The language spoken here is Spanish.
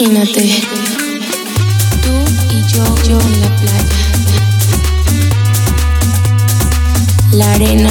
Imagínate, tú y yo, yo en la playa. La arena,